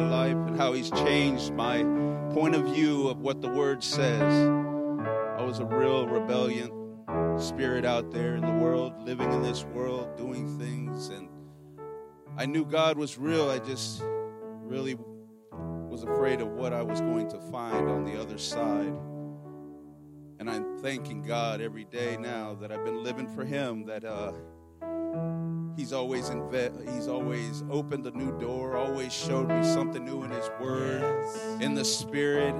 life and how He's changed my point of view of what the Word says. I was a real rebellion spirit out there in the world, living in this world, doing things, and I knew God was real. I just really was afraid of what I was going to find on the other side. And I'm thanking God every day now that I've been living for Him, that uh, He's always inve- He's always opened a new door, always showed me something new in His Word, yes. in the Spirit.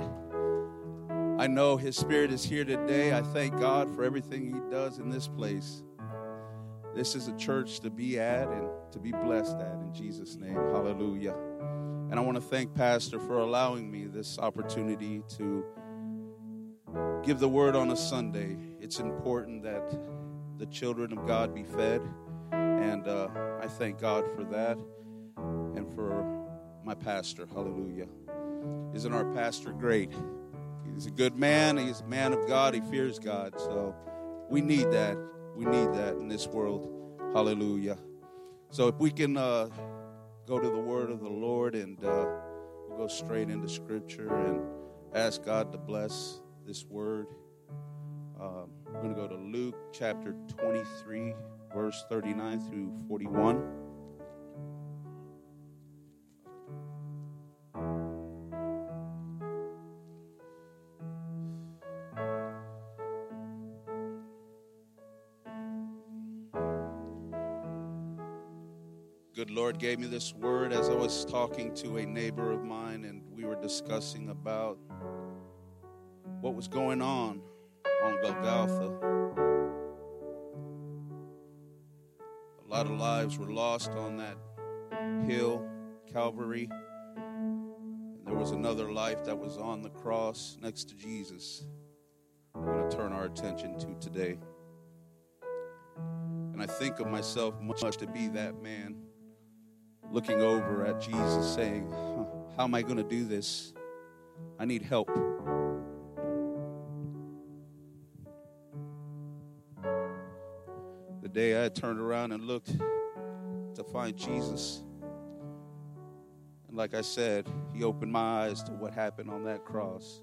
I know His Spirit is here today. I thank God for everything He does in this place. This is a church to be at and to be blessed at in Jesus' name. Hallelujah. And I want to thank Pastor for allowing me this opportunity to give the word on a Sunday. It's important that the children of God be fed. And uh, I thank God for that and for my pastor. Hallelujah. Isn't our pastor great? He's a good man. He's a man of God. He fears God. So we need that. We need that in this world. Hallelujah. So if we can uh, go to the word of the Lord and uh, we'll go straight into scripture and ask God to bless this word. Um, we're going to go to Luke chapter 23, verse 39 through 41. good Lord gave me this word as I was talking to a neighbor of mine, and we were discussing about what was going on on Golgotha. A lot of lives were lost on that hill, Calvary. And there was another life that was on the cross next to Jesus. We're going to turn our attention to today. And I think of myself much to be that man looking over at Jesus, saying, How am I going to do this? I need help. I turned around and looked to find Jesus, and like I said, He opened my eyes to what happened on that cross.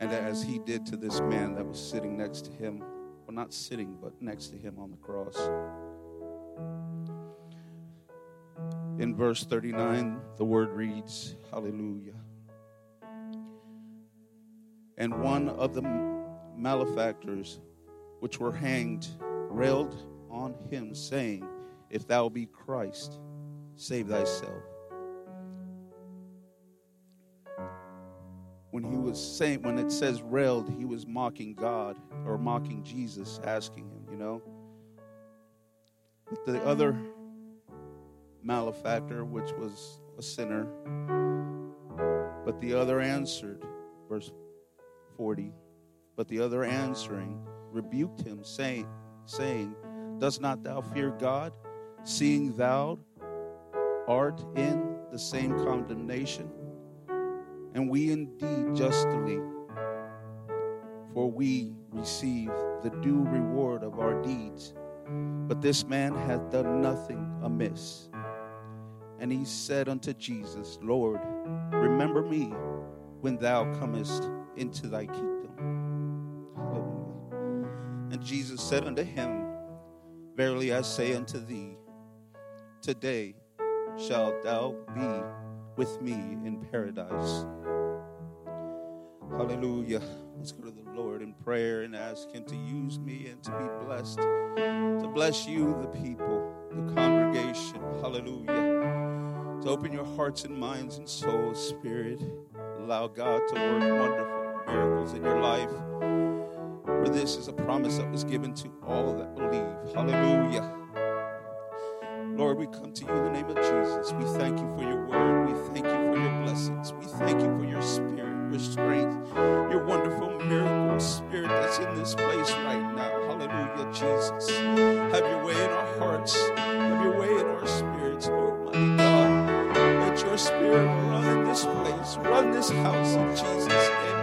And as He did to this man that was sitting next to Him, well, not sitting, but next to Him on the cross. In verse 39, the word reads, Hallelujah. And one of the malefactors which were hanged railed on him, saying, If thou be Christ, save thyself. When he was saying, when it says railed, he was mocking God or mocking Jesus, asking him, you know. But the other malefactor, which was a sinner. But the other answered, verse 40, but the other answering rebuked him, saying, saying, Does not thou fear God, seeing thou art in the same condemnation? And we indeed justly, for we receive the due reward of our deeds. But this man hath done nothing amiss. And he said unto Jesus, Lord, remember me when thou comest into thy kingdom. And Jesus said unto him, Verily I say unto thee, today shalt thou be with me in paradise. Hallelujah. Let's go to the Lord in prayer and ask Him to use me and to be blessed, to bless you, the people, the congregation. Hallelujah to open your hearts and minds and souls, Spirit. Allow God to work wonderful miracles in your life. For this is a promise that was given to all that believe. Hallelujah. Lord, we come to you in the name of Jesus. We thank you for your word. We thank you for your blessings. We thank you for your spirit, your strength, your wonderful miracle spirit that's in this place right now. Hallelujah, Jesus. Have your way in our hearts. Have your way in our spirits, Lord, mighty God Let your spirit run this place, run this house in Jesus' name,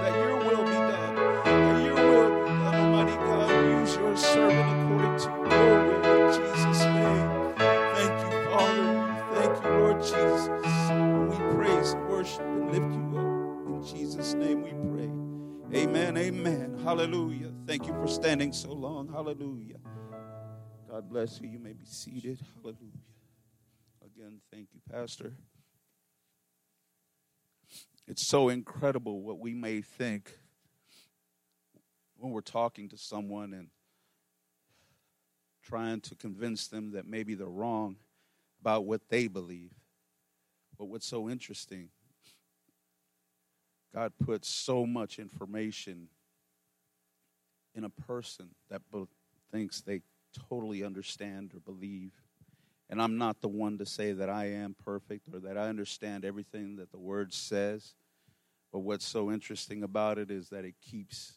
Hallelujah. Thank you for standing so long. Hallelujah. God bless you. You may be seated. Hallelujah. Again, thank you, Pastor. It's so incredible what we may think when we're talking to someone and trying to convince them that maybe they're wrong about what they believe. But what's so interesting, God puts so much information in a person that thinks they totally understand or believe. And I'm not the one to say that I am perfect or that I understand everything that the word says. But what's so interesting about it is that it keeps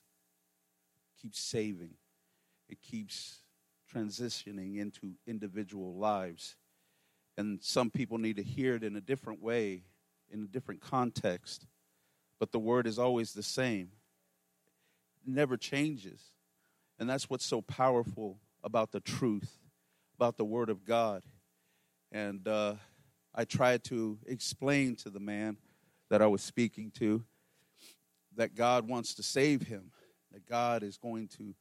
keeps saving. It keeps transitioning into individual lives. And some people need to hear it in a different way, in a different context. But the word is always the same. Never changes. And that's what's so powerful about the truth, about the word of God. And uh, I tried to explain to the man that I was speaking to that God wants to save him, that God is going to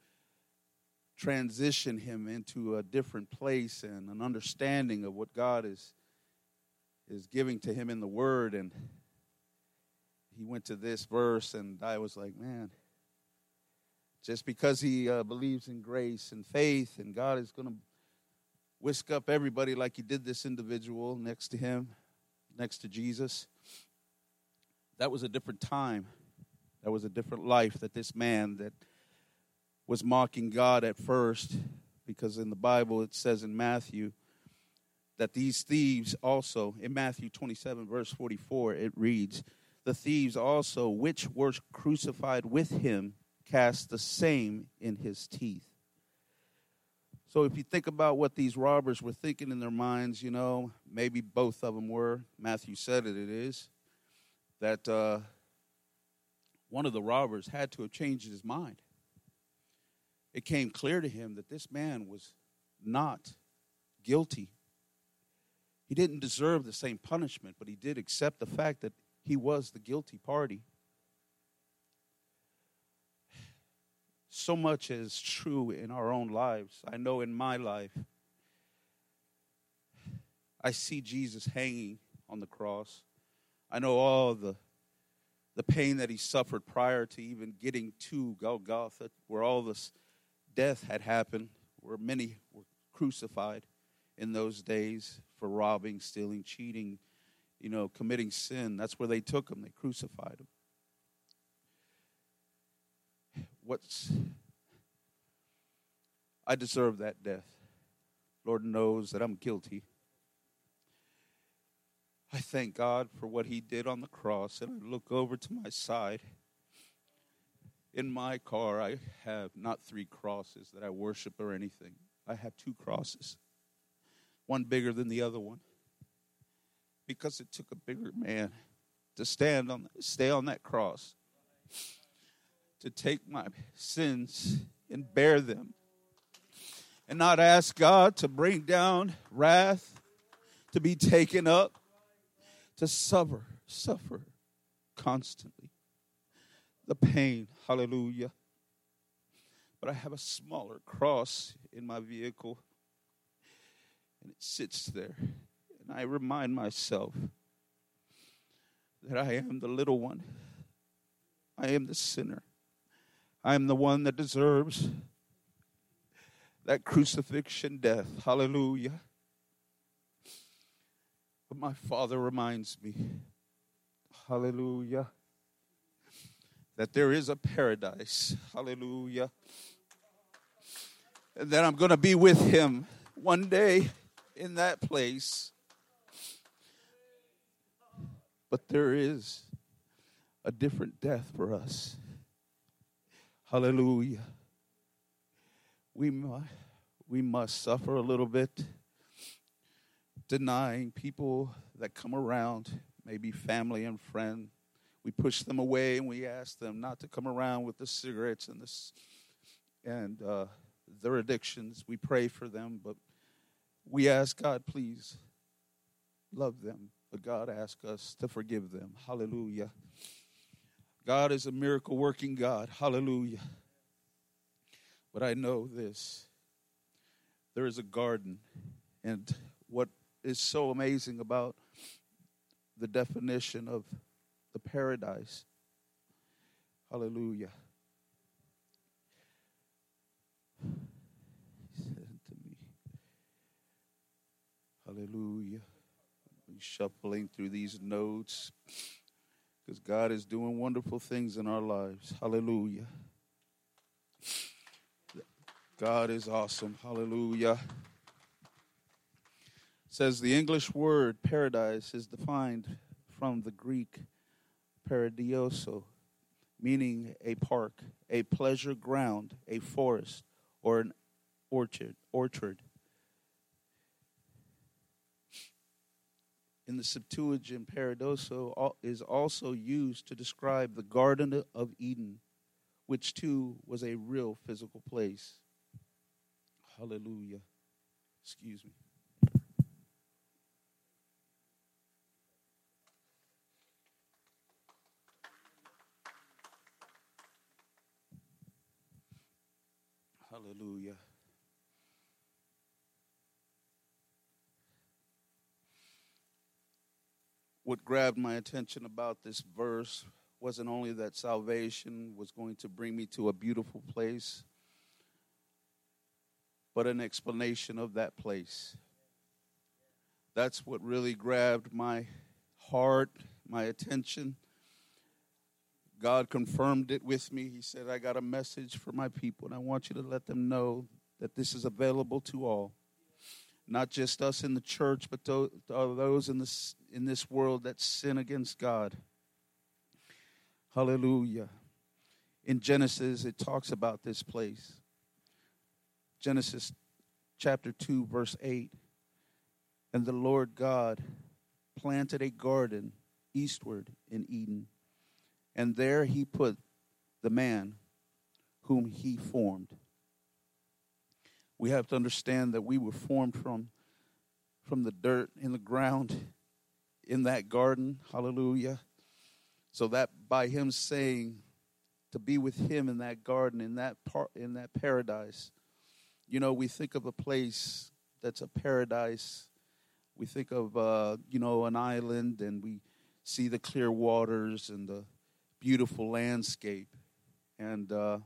transition him into a different place and an understanding of what God is is giving to him in the word and he went to this verse and I was like, man, just because he uh, believes in grace and faith and God is going to whisk up everybody like he did this individual next to him, next to Jesus. That was a different time. That was a different life that this man that was mocking God at first, because in the Bible it says in Matthew that these thieves also, in Matthew 27, verse 44, it reads, The thieves also, which were crucified with him, cast the same in his teeth. So if you think about what these robbers were thinking in their minds, you know, maybe both of them were. Matthew said it, it is. That uh, one of the robbers had to have changed his mind it came clear to him that this man was not guilty. He didn't deserve the same punishment, but he did accept the fact that he was the guilty party. So much is true in our own lives. I know in my life, I see Jesus hanging on the cross. I know all the the pain that he suffered prior to even getting to Golgotha, where all this death had happened, where many were crucified in those days for robbing, stealing, cheating, you know, committing sin. That's where they took him, they crucified him. What's I deserve that death. Lord knows that I'm guilty. I thank God for what He did on the cross, and I look over to my side in my car, I have not three crosses that I worship or anything. I have two crosses, one bigger than the other one, because it took a bigger man to stand on, stay on that cross, to take my sins and bear them, and not ask God to bring down wrath, to be taken up, to suffer, suffer constantly the pain. Hallelujah. But I have a smaller cross in my vehicle, and it sits there. And I remind myself that I am the little one, I am the sinner, I am the one that deserves that crucifixion death. Hallelujah. But my Father reminds me, hallelujah that there is a paradise. Hallelujah. And that I'm going to be with him one day in that place. But there is a different death for us. Hallelujah. We, we must suffer a little bit, denying people that come around, maybe family and friends we push them away and we ask them not to come around with the cigarettes and this and uh, their addictions. We pray for them, but we ask God, please love them but God asks us to forgive them. Hallelujah. God is a miracle working God. Hallelujah. But I know this there is a garden, and what is so amazing about the definition of the paradise. Hallelujah. He said to me, Hallelujah. I'm shuffling through these notes because God is doing wonderful things in our lives. Hallelujah. God is awesome. Hallelujah. Says the English word paradise is defined from the Greek paradioso, meaning a park, a pleasure ground, a forest, or an orchard. Orchard. In the Septuagint, paradoso is also used to describe the Garden of Eden, which too was a real physical place. Hallelujah. Excuse me. Hallelujah. What grabbed my attention about this verse wasn't only that salvation was going to bring me to a beautiful place but an explanation of that place. That's what really grabbed my heart, my attention. God confirmed it with me. He said, I got a message for my people, and I want you to let them know that this is available to all. Not just us in the church, but uh, those in this, in this world that sin against God. Hallelujah. In Genesis, it talks about this place. Genesis chapter 2, verse 8. And the Lord God planted a garden eastward in Eden, and there he put the man whom he formed. We have to understand that we were formed from, from the dirt in the ground in that garden. Hallelujah. So that by him saying to be with him in that garden, in that part in that paradise, you know, we think of a place that's a paradise. We think of, uh, you know, an island and we see the clear waters and the beautiful landscape. And uh,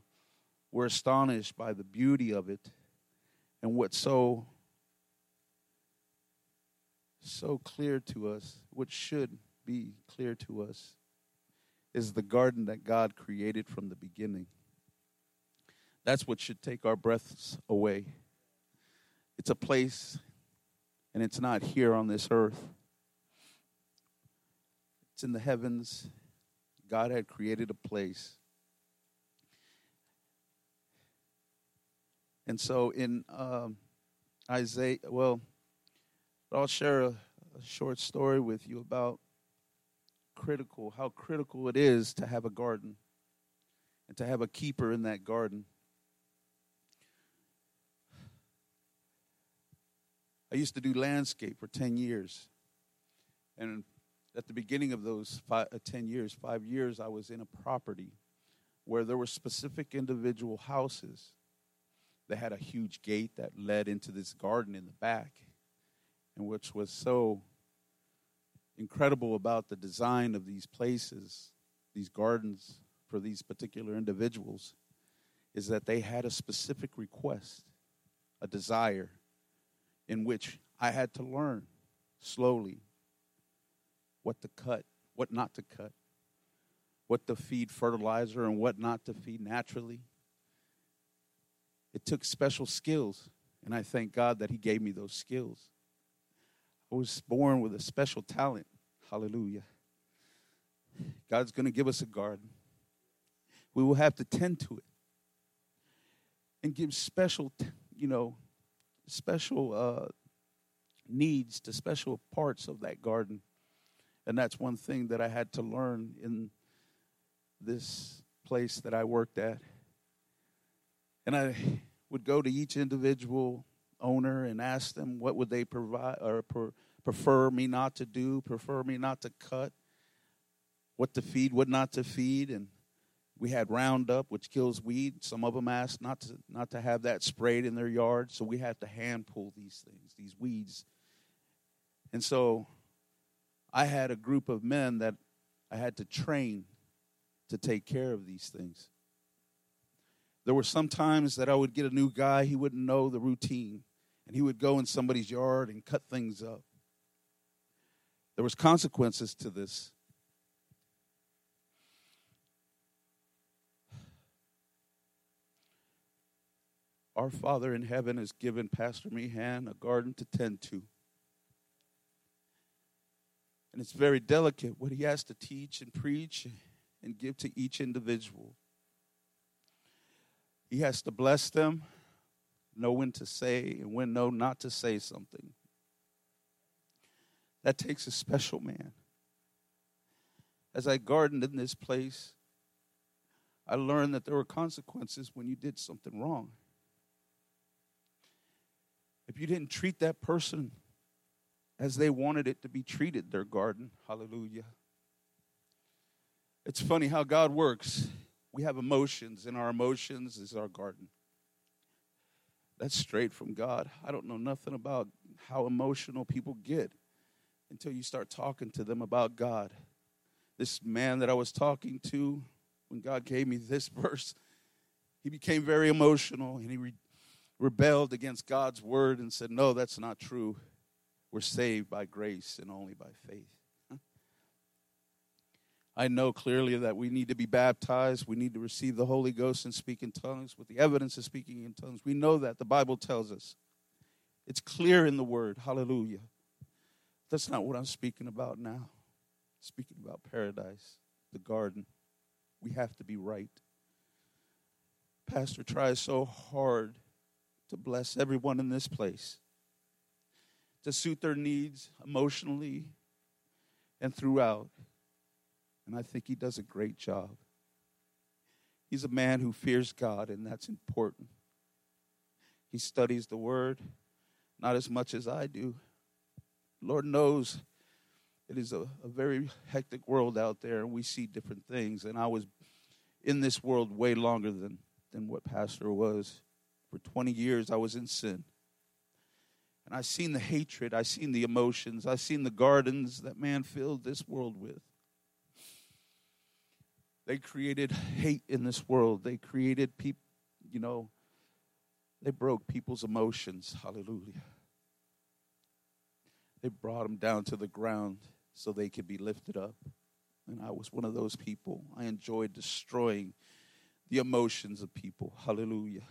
we're astonished by the beauty of it. And what's so so clear to us, what should be clear to us, is the garden that God created from the beginning. That's what should take our breaths away. It's a place, and it's not here on this earth, it's in the heavens. God had created a place. And so in um, Isaiah, well, I'll share a, a short story with you about critical, how critical it is to have a garden and to have a keeper in that garden. I used to do landscape for 10 years. And at the beginning of those five, uh, 10 years, five years, I was in a property where there were specific individual houses that had a huge gate that led into this garden in the back, and which was so incredible about the design of these places, these gardens for these particular individuals, is that they had a specific request, a desire in which I had to learn slowly what to cut, what not to cut, what to feed fertilizer and what not to feed naturally. It took special skills, and I thank God that He gave me those skills. I was born with a special talent. Hallelujah. God's going to give us a garden. We will have to tend to it and give special, you know, special uh, needs to special parts of that garden. And that's one thing that I had to learn in this place that I worked at. And I would go to each individual owner and ask them what would they provide or prefer me not to do, prefer me not to cut, what to feed, what not to feed, and we had Roundup, which kills weed. Some of them asked not to not to have that sprayed in their yard, so we had to hand pull these things, these weeds. And so I had a group of men that I had to train to take care of these things. There were some times that I would get a new guy, he wouldn't know the routine, and he would go in somebody's yard and cut things up. There was consequences to this. Our Father in heaven has given Pastor Meehan a garden to tend to. And it's very delicate what he has to teach and preach and give to each individual. He has to bless them, know when to say and when no, not to say something. That takes a special man. As I gardened in this place, I learned that there were consequences when you did something wrong. If you didn't treat that person as they wanted it to be treated, their garden, hallelujah. It's funny how God works. We have emotions, and our emotions is our garden. That's straight from God. I don't know nothing about how emotional people get until you start talking to them about God. This man that I was talking to, when God gave me this verse, he became very emotional and he re- rebelled against God's word and said, No, that's not true. We're saved by grace and only by faith. I know clearly that we need to be baptized. We need to receive the Holy Ghost and speak in tongues with the evidence of speaking in tongues. We know that. The Bible tells us. It's clear in the Word. Hallelujah. That's not what I'm speaking about now. I'm speaking about paradise, the garden. We have to be right. Pastor tries so hard to bless everyone in this place, to suit their needs emotionally and throughout. And I think he does a great job. He's a man who fears God, and that's important. He studies the Word, not as much as I do, Lord knows it is a, a very hectic world out there, and we see different things. And I was in this world way longer than, than what Pastor was. For 20 years, I was in sin. And I seen the hatred, I seen the emotions, I seen the gardens that man filled this world with. They created hate in this world. They created people, you know, they broke people's emotions. Hallelujah. They brought them down to the ground so they could be lifted up. And I was one of those people. I enjoyed destroying the emotions of people. Hallelujah.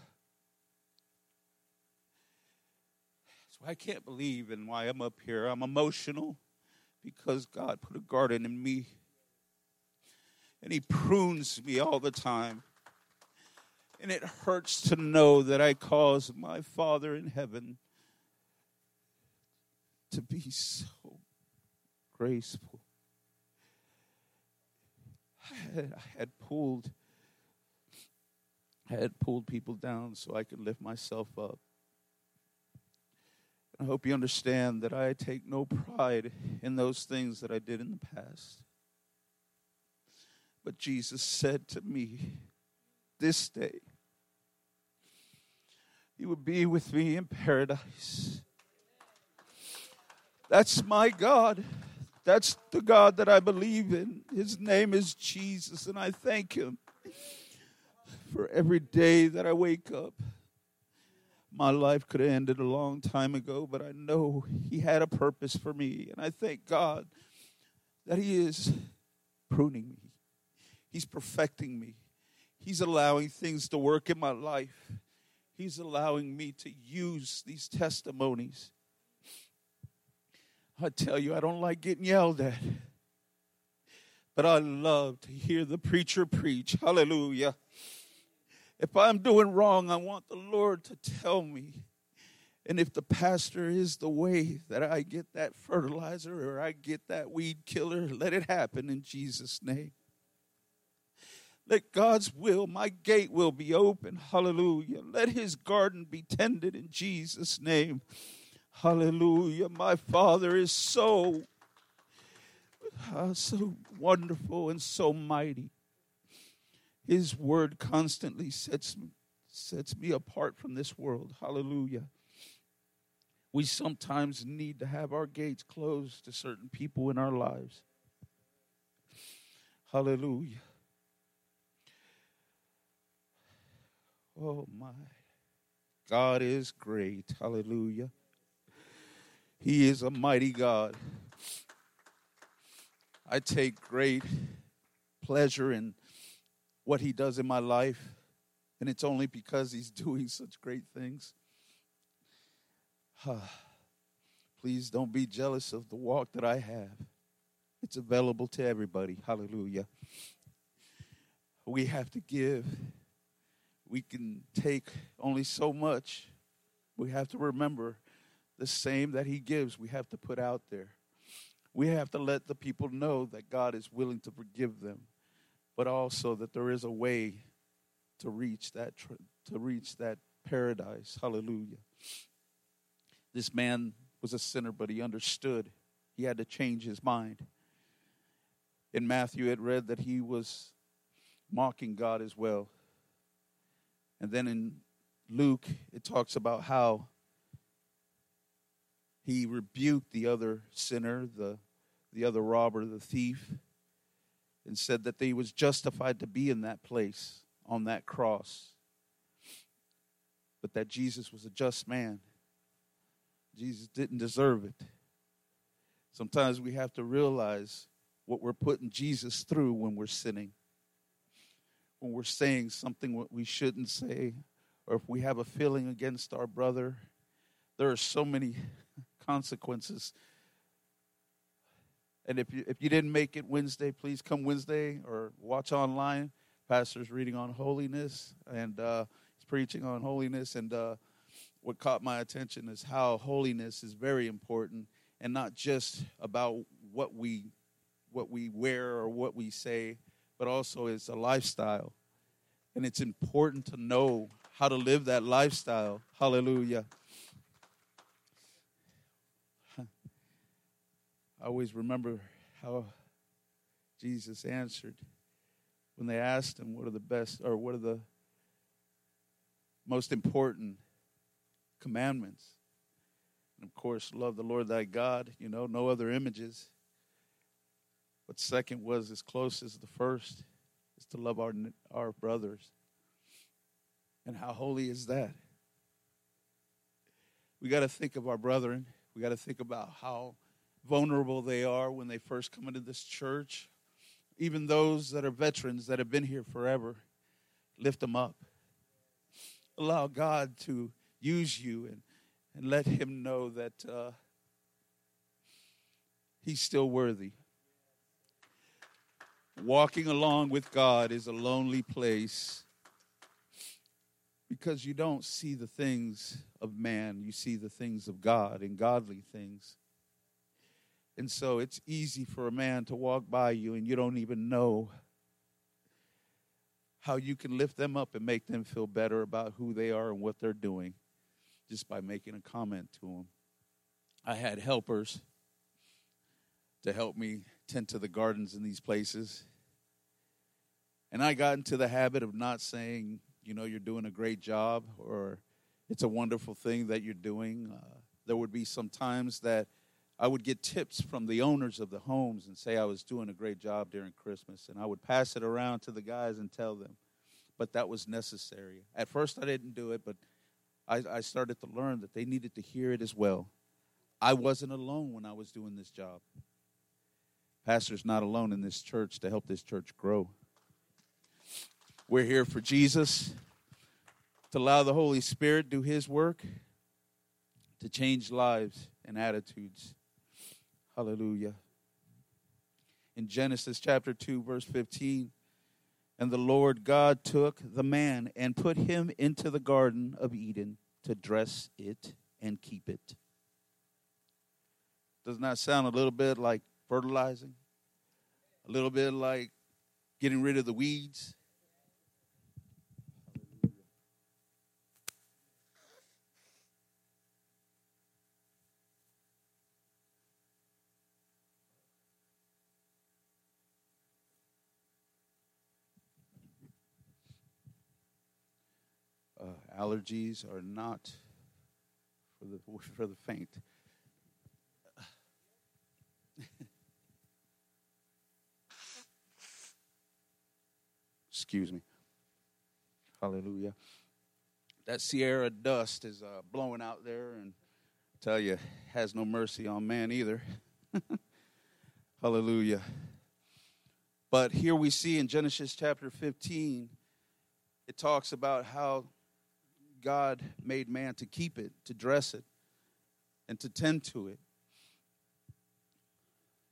So I can't believe in why I'm up here. I'm emotional because God put a garden in me. And He prunes me all the time. And it hurts to know that I cause my Father in heaven to be so graceful. I had, I had pulled I had pulled people down so I could lift myself up. I hope you understand that I take no pride in those things that I did in the past. But Jesus said to me this day, You would be with me in paradise. That's my God. That's the God that I believe in. His name is Jesus, and I thank Him for every day that I wake up. My life could have ended a long time ago, but I know He had a purpose for me, and I thank God that He is pruning me. He's perfecting me. He's allowing things to work in my life. He's allowing me to use these testimonies I tell you, I don't like getting yelled at. But I love to hear the preacher preach. Hallelujah. If I'm doing wrong, I want the Lord to tell me. And if the pastor is the way that I get that fertilizer or I get that weed killer, let it happen in Jesus' name. Let God's will, my gate will be open. Hallelujah. Let his garden be tended in Jesus' name. Hallelujah. My Father is so, uh, so wonderful and so mighty. His word constantly sets, sets me apart from this world. Hallelujah. We sometimes need to have our gates closed to certain people in our lives. Hallelujah. Oh my. God is great. Hallelujah. He is a mighty God. I take great pleasure in what He does in my life, and it's only because He's doing such great things. Please don't be jealous of the walk that I have. It's available to everybody. Hallelujah. We have to give. We can take only so much. We have to remember the same that He gives, we have to put out there. We have to let the people know that God is willing to forgive them, but also that there is a way to reach that to reach that paradise. Hallelujah. This man was a sinner, but he understood. He had to change his mind. In Matthew, it read that he was mocking God as well. And then in Luke, it talks about how he rebuked the other sinner, the, the other robber, the thief, and said that he was justified to be in that place on that cross. But that Jesus was a just man. Jesus didn't deserve it. Sometimes we have to realize what we're putting Jesus through when we're sinning. When we're saying something we shouldn't say, or if we have a feeling against our brother, there are so many consequences. And if you, if you didn't make it Wednesday, please come Wednesday or watch online. Pastor's reading on holiness and uh, he's preaching on holiness. And uh, what caught my attention is how holiness is very important and not just about what we what we wear or what we say, but also it's a lifestyle. And it's important to know how to live that lifestyle. Hallelujah. I always remember how Jesus answered when they asked him, What are the best, or what are the most important commandments? And of course, love the Lord thy God, you know, no other images. But second was as close as the first is to love our, our brothers. And how holy is that? We got to think of our brethren. We got to think about how vulnerable they are when they first come into this church. Even those that are veterans that have been here forever, lift them up. Allow God to use you and, and let Him know that uh, He's still worthy. Walking along with God is a lonely place because you don't see the things of man, you see the things of God and godly things. And so it's easy for a man to walk by you and you don't even know how you can lift them up and make them feel better about who they are and what they're doing just by making a comment to them. I had helpers to help me tend to the gardens in these places. And I got into the habit of not saying, you know, you're doing a great job or it's a wonderful thing that you're doing. Uh, there would be some times that I would get tips from the owners of the homes and say I was doing a great job during Christmas. And I would pass it around to the guys and tell them. But that was necessary. At first, I didn't do it, but I, I started to learn that they needed to hear it as well. I wasn't alone when I was doing this job. Pastor's not alone in this church to help this church grow. We're here for Jesus, to allow the Holy Spirit do his work, to change lives and attitudes. Hallelujah. In Genesis chapter 2, verse 15, and the Lord God took the man and put him into the Garden of Eden to dress it and keep it. Doesn't that sound a little bit like fertilizing, a little bit like getting rid of the weeds. Uh, allergies are not for the for the faint. Excuse me. Hallelujah. That Sierra dust is uh, blowing out there, and I tell you, has no mercy on man either. Hallelujah. But here we see in Genesis chapter 15, it talks about how God made man to keep it, to dress it, and to tend to it.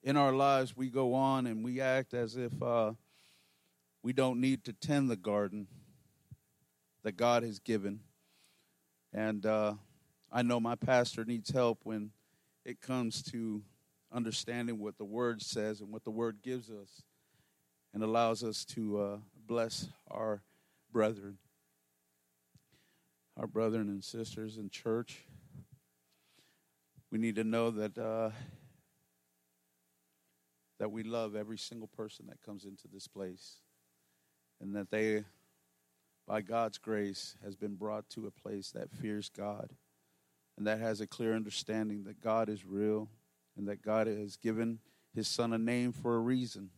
In our lives, we go on and we act as if uh, we don't need to tend the garden that God has given. And uh, I know my pastor needs help when it comes to understanding what the Word says and what the Word gives us and allows us to uh, bless our brethren our brethren and sisters in church. We need to know that uh, that we love every single person that comes into this place, and that they, by God's grace, has been brought to a place that fears God, and that has a clear understanding that God is real, and that God has given His Son a name for a reason,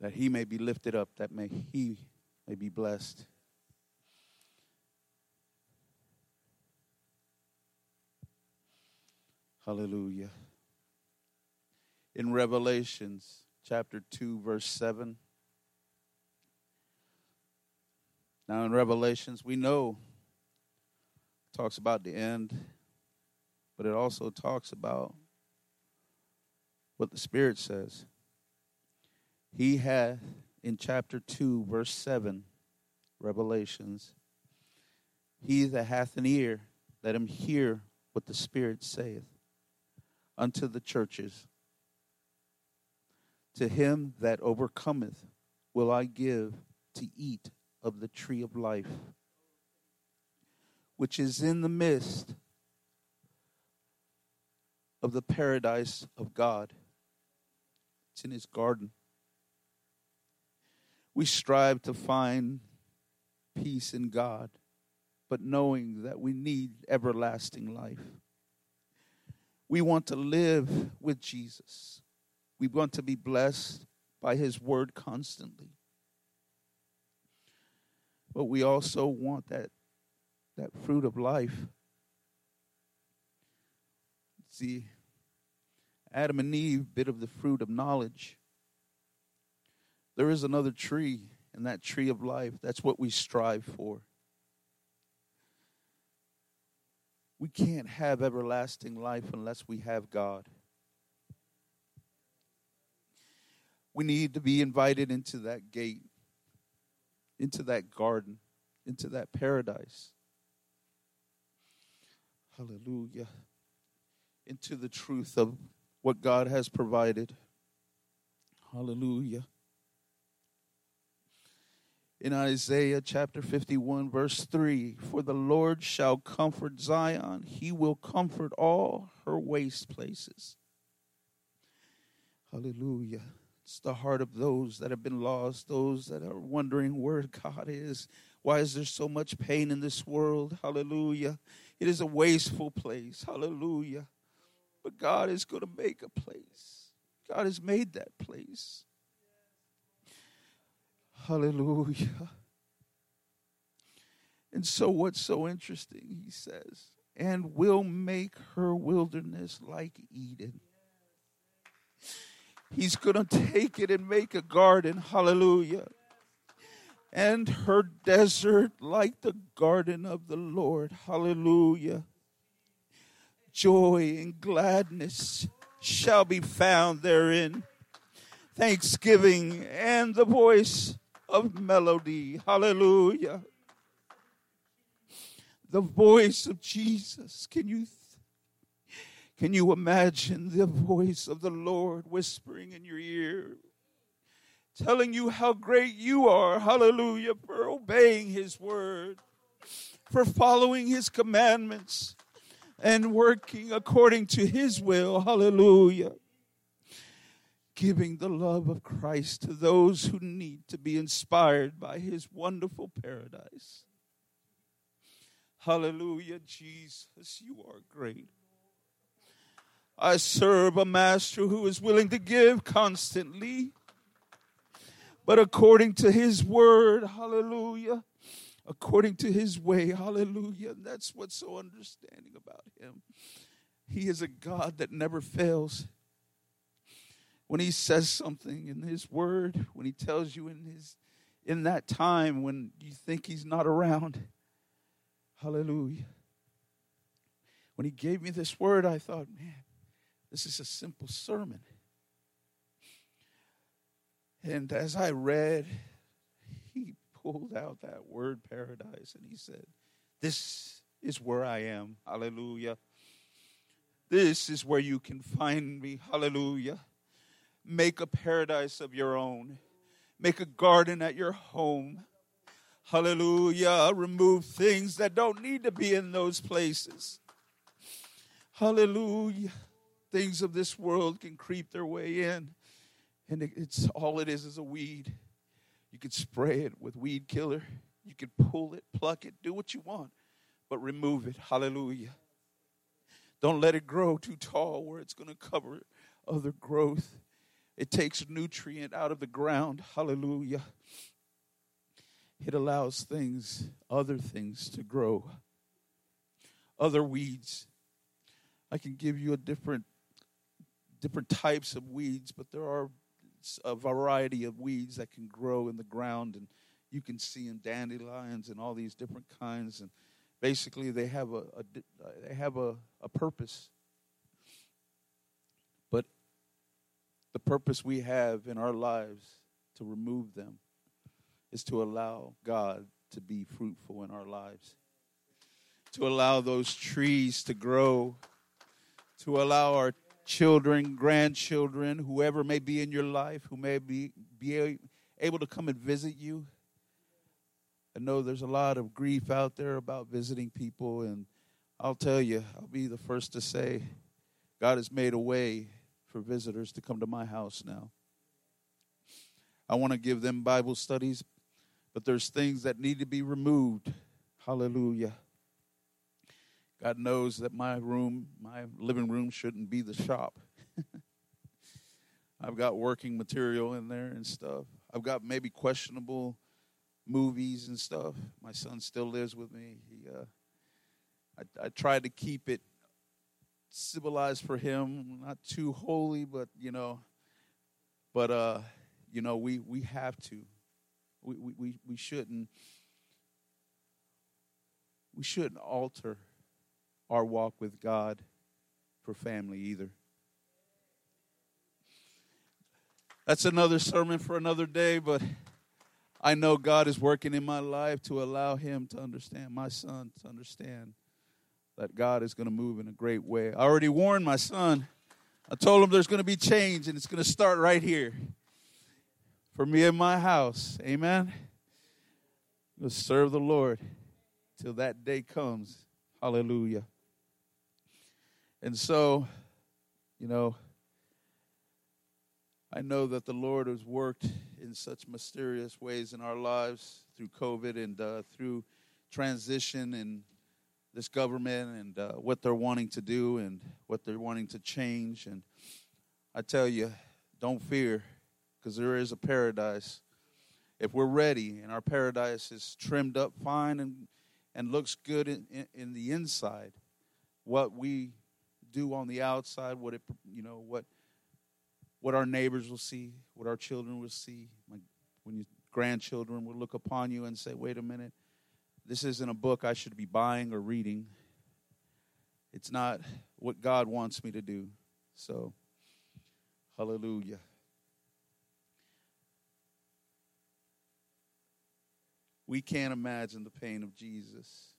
that He may be lifted up, that may He may be blessed. Hallelujah. In Revelations chapter 2, verse 7. Now, in Revelations, we know talks about the end, but it also talks about what the Spirit says. He hath, in chapter 2, verse 7, Revelations, he that hath an ear, let him hear what the Spirit saith unto the churches. To him that overcometh will I give to eat of the tree of life, which is in the midst of the paradise of God. It's in his garden. We strive to find peace in God, but knowing that we need everlasting life. We want to live with Jesus. We want to be blessed by his word constantly. But we also want that, that fruit of life. See, Adam and Eve bit of the fruit of knowledge. There is another tree, and that tree of life, that's what we strive for. We can't have everlasting life unless we have God. We need to be invited into that gate, into that garden, into that paradise. Hallelujah. Into the truth of what God has provided. Hallelujah in Isaiah chapter 51, verse 3 For the Lord shall comfort Zion, he will comfort all her waste places. Hallelujah. It's the heart of those that have been lost, those that are wondering where God is. Why is there so much pain in this world? Hallelujah. It is a wasteful place. Hallelujah. But God is going to make a place. God has made that place. Hallelujah. And so, what's so interesting, he says, and will make her wilderness like Eden. He's going to take it and make a garden. Hallelujah. And her desert like the garden of the Lord. Hallelujah. Joy and gladness shall be found therein. Thanksgiving and the voice of melody. Hallelujah. The voice of Jesus. Can you can you imagine the voice of the Lord whispering in your ear? Telling you how great you are, hallelujah, for obeying His word, for following His commandments, and working according to His will, hallelujah giving the love of Christ to those who need to be inspired by his wonderful paradise. Hallelujah, Jesus, you are great. I serve a master who is willing to give constantly, but according to his word, hallelujah, according to his way, hallelujah. That's what's so understanding about him. He is a God that never fails. When he says something in his word, when he tells you in his in that time when you think he's not around, hallelujah. When he gave me this word, I thought, man, this is a simple sermon. And as I read, he pulled out that word paradise and he said, This is where I am. Hallelujah. This is where you can find me. Hallelujah. Make a paradise of your own, make a garden at your home. Hallelujah. Remove things that don't need to be in those places. Hallelujah. Things of this world can creep their way in, and it's all it is is a weed. You can spray it with weed killer. You can pull it, pluck it, do what you want, but remove it. Hallelujah. Don't let it grow too tall where it's going to cover other growth. It takes nutrient out of the ground. Hallelujah. It allows things, other things to grow. Other weeds. I can give you a different different types of weeds, but there are a variety of weeds that can grow in the ground and you can see in dandelions and all these different kinds and basically they have a, a uh, they have a, a purpose. But the purpose we have in our lives to remove them is to allow god to be fruitful in our lives to allow those trees to grow to allow our children grandchildren whoever may be in your life who may be, be able to come and visit you I know there's a lot of grief out there about visiting people, and I'll tell you, I'll be the first to say, God has made a way for visitors to come to my house now. I want to give them Bible studies, but there's things that need to be removed. Hallelujah. God knows that my room, my living room, shouldn't be the shop. I've got working material in there and stuff. I've got maybe questionable movies and stuff. My son still lives with me. He, uh, I, I try to keep it civilized for him, not too holy, but you know, but uh, you know, we we have to. We we we shouldn't. We shouldn't alter our walk with God for family either. That's another sermon for another day, but. I know God is working in my life to allow him to understand, my son to understand that God is going to move in a great way. I already warned my son. I told him there's going to be change and it's going to start right here for me and my house. Amen. We'll serve the Lord till that day comes. Hallelujah. And so, you know, I know that the Lord has worked in such mysterious ways in our lives through COVID and uh, through transition and this government and uh, what they're wanting to do and what they're wanting to change. And I tell you, don't fear because there is a paradise. If we're ready and our paradise is trimmed up fine and, and looks good in, in, in the inside, what we do on the outside, what it, you know, what what our neighbors will see, what our children will see. My, when your grandchildren will look upon you and say, wait a minute, this isn't a book I should be buying or reading. It's not what God wants me to do. So, hallelujah. We can't imagine the pain of Jesus.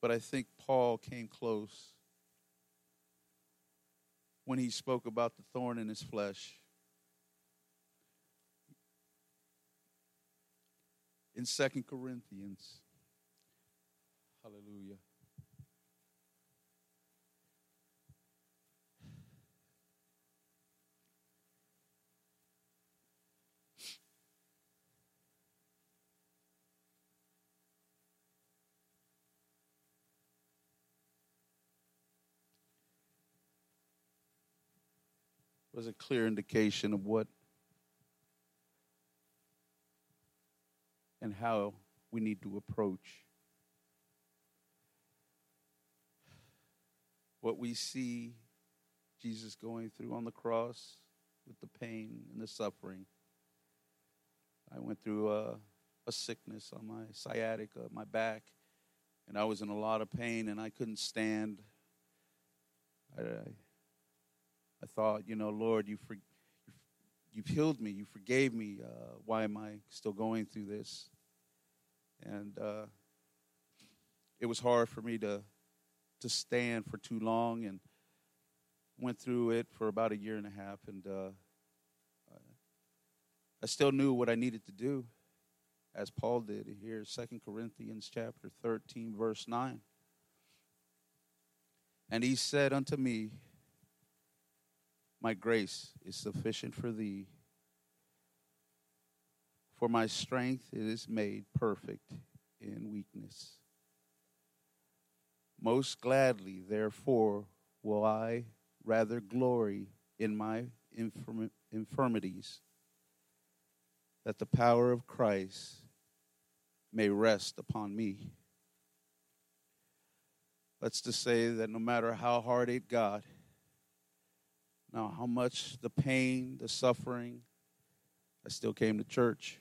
But I think Paul came close when he spoke about the thorn in his flesh. In Second Corinthians, hallelujah. Was a clear indication of what and how we need to approach what we see Jesus going through on the cross with the pain and the suffering. I went through a, a sickness on my sciatica, uh, my back, and I was in a lot of pain and I couldn't stand. I thought, you know, Lord, you for, you've healed me, you forgave me. Uh, why am I still going through this? And uh, it was hard for me to to stand for too long, and went through it for about a year and a half, and uh, I still knew what I needed to do, as Paul did here, Second Corinthians chapter thirteen, verse nine. And he said unto me, My grace is sufficient for thee, for my strength is made perfect in weakness. Most gladly, therefore, will I rather glory in my infirm- infirmities, that the power of Christ may rest upon me. Let's just say that no matter how hard it got, now how much the pain, the suffering, I still came to church.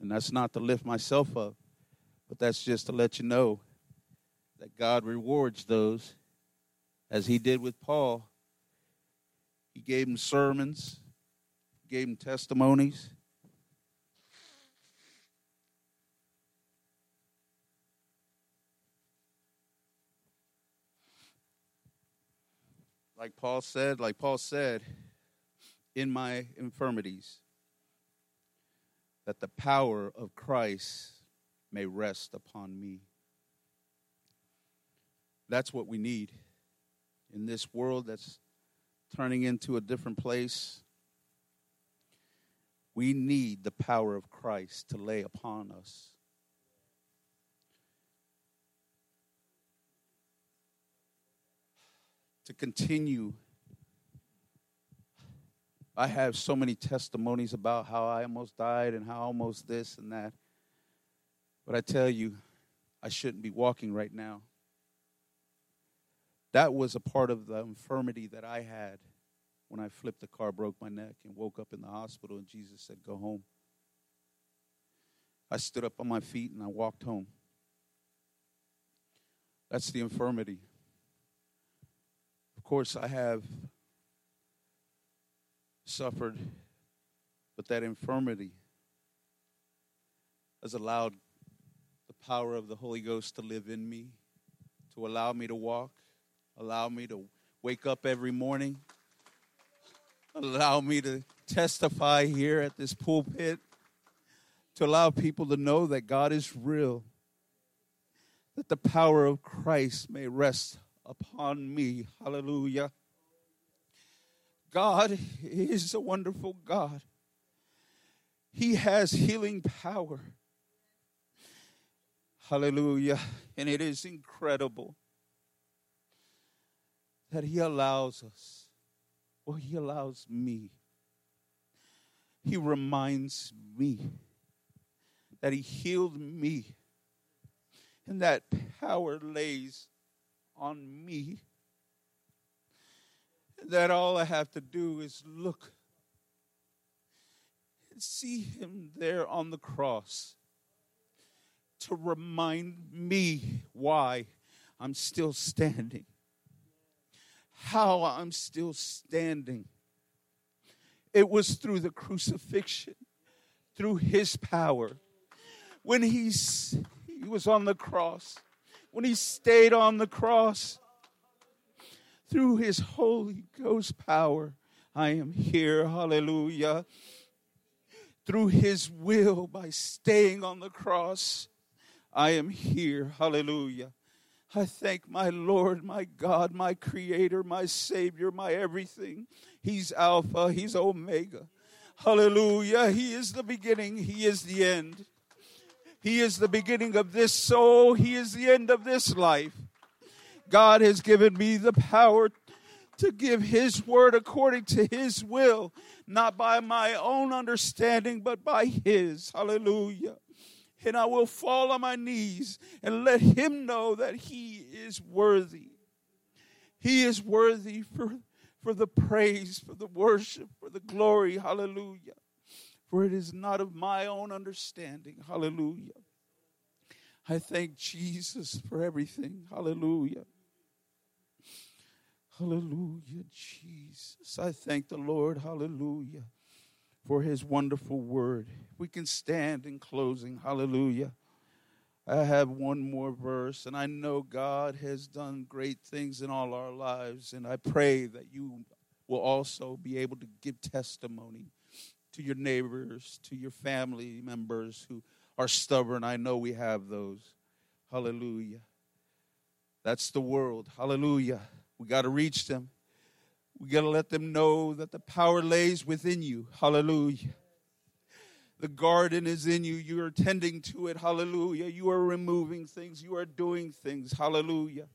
And that's not to lift myself up, but that's just to let you know that God rewards those as he did with Paul. He gave him sermons, gave him testimonies. Like Paul said, like Paul said, in my infirmities, that the power of Christ may rest upon me. That's what we need in this world that's turning into a different place. We need the power of Christ to lay upon us. To continue. I have so many testimonies about how I almost died and how almost this and that. But I tell you, I shouldn't be walking right now. That was a part of the infirmity that I had when I flipped the car, broke my neck, and woke up in the hospital, and Jesus said, Go home. I stood up on my feet and I walked home. That's the infirmity. Of course, I have suffered, but that infirmity has allowed the power of the Holy Ghost to live in me, to allow me to walk, allow me to wake up every morning, allow me to testify here at this pulpit, to allow people to know that God is real, that the power of Christ may rest upon me. Hallelujah. God is a wonderful God. He has healing power. Hallelujah. And it is incredible that He allows us, or He allows me. He reminds me that He healed me, and that power lays on me. That all I have to do is look and see Him there on the cross to remind me why I'm still standing how I'm still standing. It was through the crucifixion, through his power. When he's, he was on the cross, when he stayed on the cross, through his Holy Ghost power, I am here. Hallelujah. Through his will, by staying on the cross, I am here. Hallelujah. I thank my Lord, my God, my Creator, my Savior, my everything. He's Alpha, He's Omega. Hallelujah. He is the beginning, He is the end. He is the beginning of this soul, He is the end of this life. God has given me the power to give His word according to His will, not by my own understanding, but by His. Hallelujah. And I will fall on my knees and let Him know that He is worthy. He is worthy for, for the praise, for the worship, for the glory. Hallelujah. For it is not of my own understanding. Hallelujah. I thank Jesus for everything. Hallelujah. Hallelujah, Jesus. I thank the Lord, hallelujah, for his wonderful word. We can stand in closing, hallelujah. I have one more verse, and I know God has done great things in all our lives, and I pray that you will also be able to give testimony to your neighbors, to your family members who are stubborn. I know we have those. Hallelujah. That's the world. Hallelujah. We got to reach them. We got to let them know that the power lays within you. Hallelujah. The garden is in you. You are tending to it. Hallelujah. You are removing things. You are doing things. Hallelujah.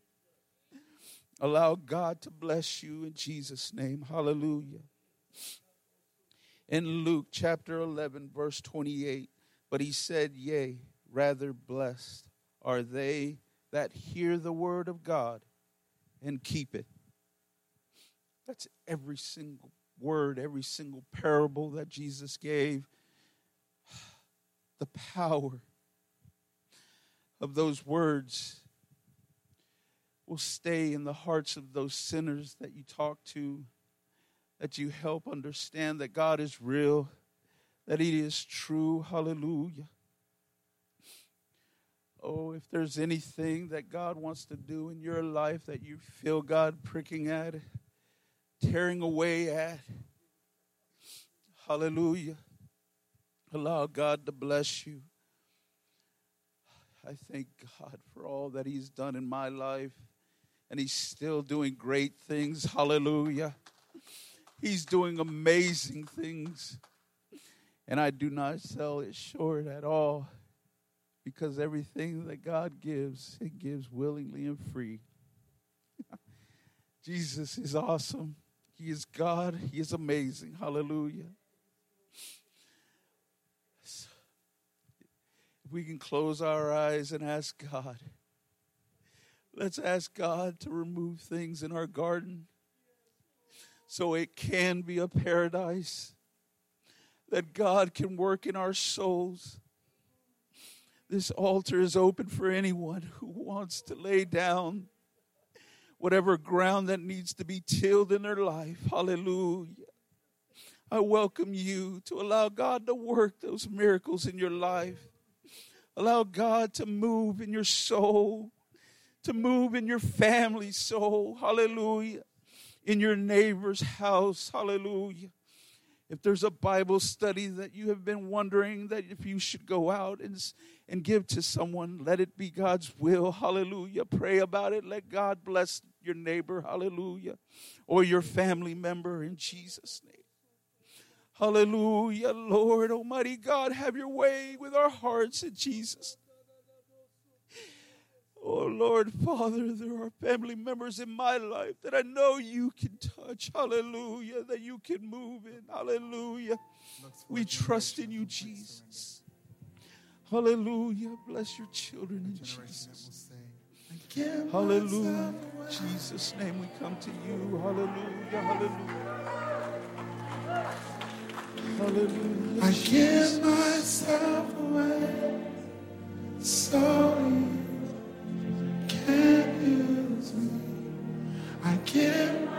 Allow God to bless you in Jesus' name. Hallelujah. In Luke chapter 11, verse 28, but he said, Yea, rather blessed are they that hear the word of God and keep it. That's every single word, every single parable that Jesus gave. The power of those words will stay in the hearts of those sinners that you talk to, that you help understand that God is real, that He is true. Hallelujah. Oh, if there's anything that God wants to do in your life that you feel God pricking at, tearing away at, hallelujah. Allow God to bless you. I thank God for all that He's done in my life, and He's still doing great things. Hallelujah. He's doing amazing things, and I do not sell it short at all because everything that God gives, He gives willingly and free. Jesus is awesome. He is God. He is amazing. Hallelujah. if we can close our eyes and ask God, let's ask God to remove things in our garden so it can be a paradise that God can work in our souls this altar is open for anyone who wants to lay down whatever ground that needs to be tilled in their life. Hallelujah. I welcome you to allow God to work those miracles in your life. Allow God to move in your soul, to move in your family soul. Hallelujah. In your neighbor's house. Hallelujah. If there's a Bible study that you have been wondering that if you should go out and and give to someone. Let it be God's will. Hallelujah. Pray about it. Let God bless your neighbor. Hallelujah. Or your family member in Jesus' name. Hallelujah. Lord Almighty God, have your way with our hearts in Jesus. Oh Lord Father, there are family members in my life that I know you can touch. Hallelujah. That you can move in. Hallelujah. We trust in you, Jesus. Hallelujah. Bless your children in Jesus. Hallelujah. Jesus' name we come to you. Hallelujah. Hallelujah. Hallelujah. I give myself away. Sorry that heals me. I give